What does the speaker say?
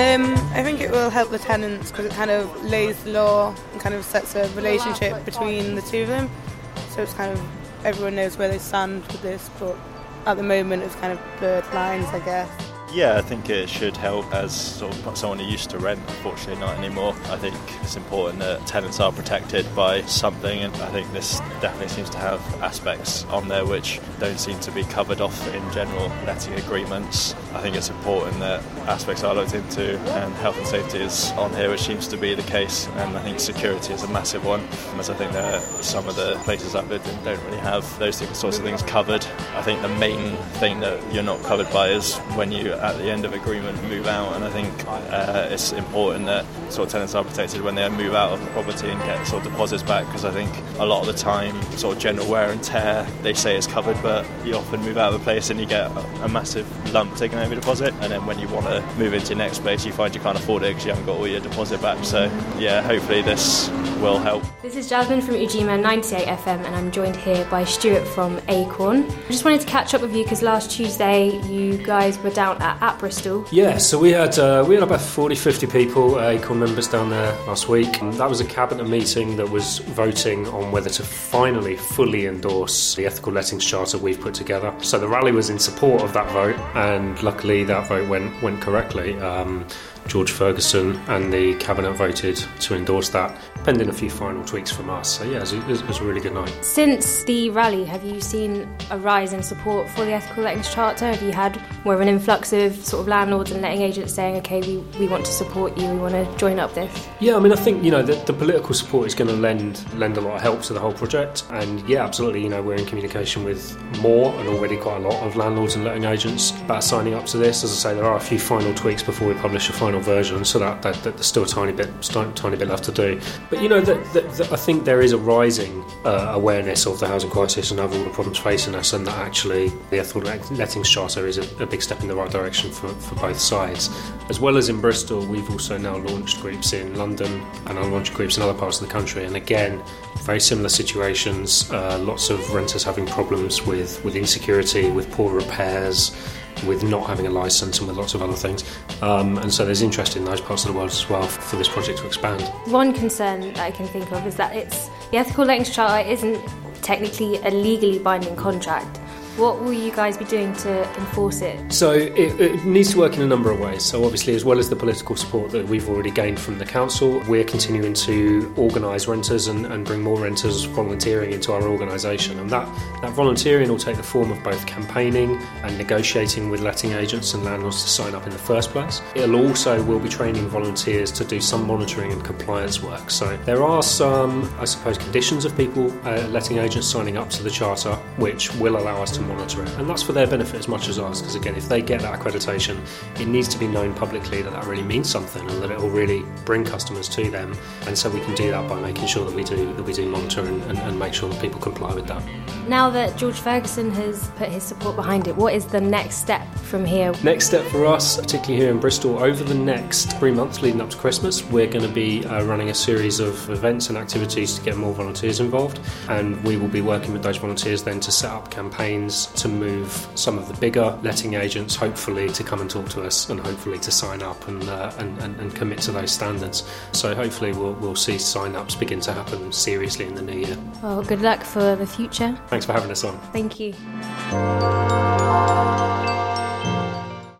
Um, I think it will help the tenants because it kind of lays the law and kind of sets a relationship between the two of them. So it's kind of everyone knows where they stand with this, but at the moment it's kind of blurred lines, I guess. Yeah, I think it should help as sort of someone who used to rent, unfortunately not anymore. I think it's important that tenants are protected by something, and I think this definitely seems to have aspects on there which don't seem to be covered off in general letting agreements. I think it's important that aspects are looked into, and health and safety is on here, which seems to be the case, and I think security is a massive one, as I think that some of the places I've lived in don't really have those sorts of things covered. I think the main thing that you're not covered by is when you at the end of agreement move out, and I think uh, it's important that sort of tenants are protected when they move out of the property and get sort of deposits back because I think a lot of the time, sort of general wear and tear, they say it's covered, but you often move out of a place and you get a, massive lump taken out of your deposit, and then when you want to move into your next place, you find you can't afford it because you haven't got all your deposit back. So yeah, hopefully this will help. This is Jasmine from Ujima 98 FM, and I'm joined here by Stuart from Acorn. I just wanted to catch up with you because last Tuesday you guys were down at at, Bristol? Yeah, so we had uh, we had about 40, 50 people, uh, members down there last week. And that was a cabinet meeting that was voting on whether to finally fully endorse the ethical lettings charter we've put together. So the rally was in support of that vote, and luckily that vote went went correctly. Um, George Ferguson and the cabinet voted to endorse that, pending a few final tweaks from us. So yeah, it was, it was, a really good night. Since the rally, have you seen a rise in support for the ethical lettings charter? Have you had more of an influx of sort of landlords and letting agents saying, okay, we, we want to support you, we want to join up this? Yeah, I mean, I think you know the, the political support is going to lend lend a lot of help to the whole project, and yeah, absolutely. You know, we're in communication with more and already quite a lot of landlords and letting agents about signing up to this. As I say, there are a few final tweaks before we publish a final version, so that, that, that there's still a tiny bit tiny bit left to do. But you know, that, that, that I think there is a rising uh, awareness of the housing crisis and of all the problems facing us, and that actually the ethical lettings charter is a, a big step in the right direction for, for both sides. As well as in Bristol, we've also now launched groups in London and are launching groups in other parts of the country, and again, very similar situations. Uh, lots of renters having problems with with insecurity, with poor repairs with not having a license and with lots of other things. Um, and so there's interest in those parts of the world as well for this project to expand. One concern that I can think of is that it's the ethical lettings charter isn't technically a legally binding contract. What will you guys be doing to enforce it? So it, it, needs to work in a number of ways. So obviously, as well as the political support that we've already gained from the council, we're continuing to organise renters and, and, bring more renters volunteering into our organisation. And that, that volunteering will take the form of both campaigning and negotiating with letting agents and landlords to sign up in the first place. It'll also will be training volunteers to do some monitoring and compliance work. So there are some, I suppose, conditions of people uh, letting agents signing up to the charter, which will allow us to monitor it. And that's for their benefit as much as ours, because again, if they get that accreditation, it needs to be known publicly that that really means something and that it will really bring customers to them. And so we can do that by making sure that we do that we do monitor and, and, and make sure that people comply with that. Now that George Ferguson has put his support behind it, what is the next step from here? Next step for us, particularly here in Bristol, over the next three months leading up to Christmas, we're going to be uh, running a series of events and activities to get more volunteers involved, and we will be working with those volunteers then to set up campaigns to move some of the bigger letting agents, hopefully, to come and talk to us and hopefully to sign up and, uh, and, and, and, commit to those standards. So hopefully we'll, we'll see sign ups begin to happen seriously in the new year. Well, good luck for the future. Thanks for having us on. Thank you.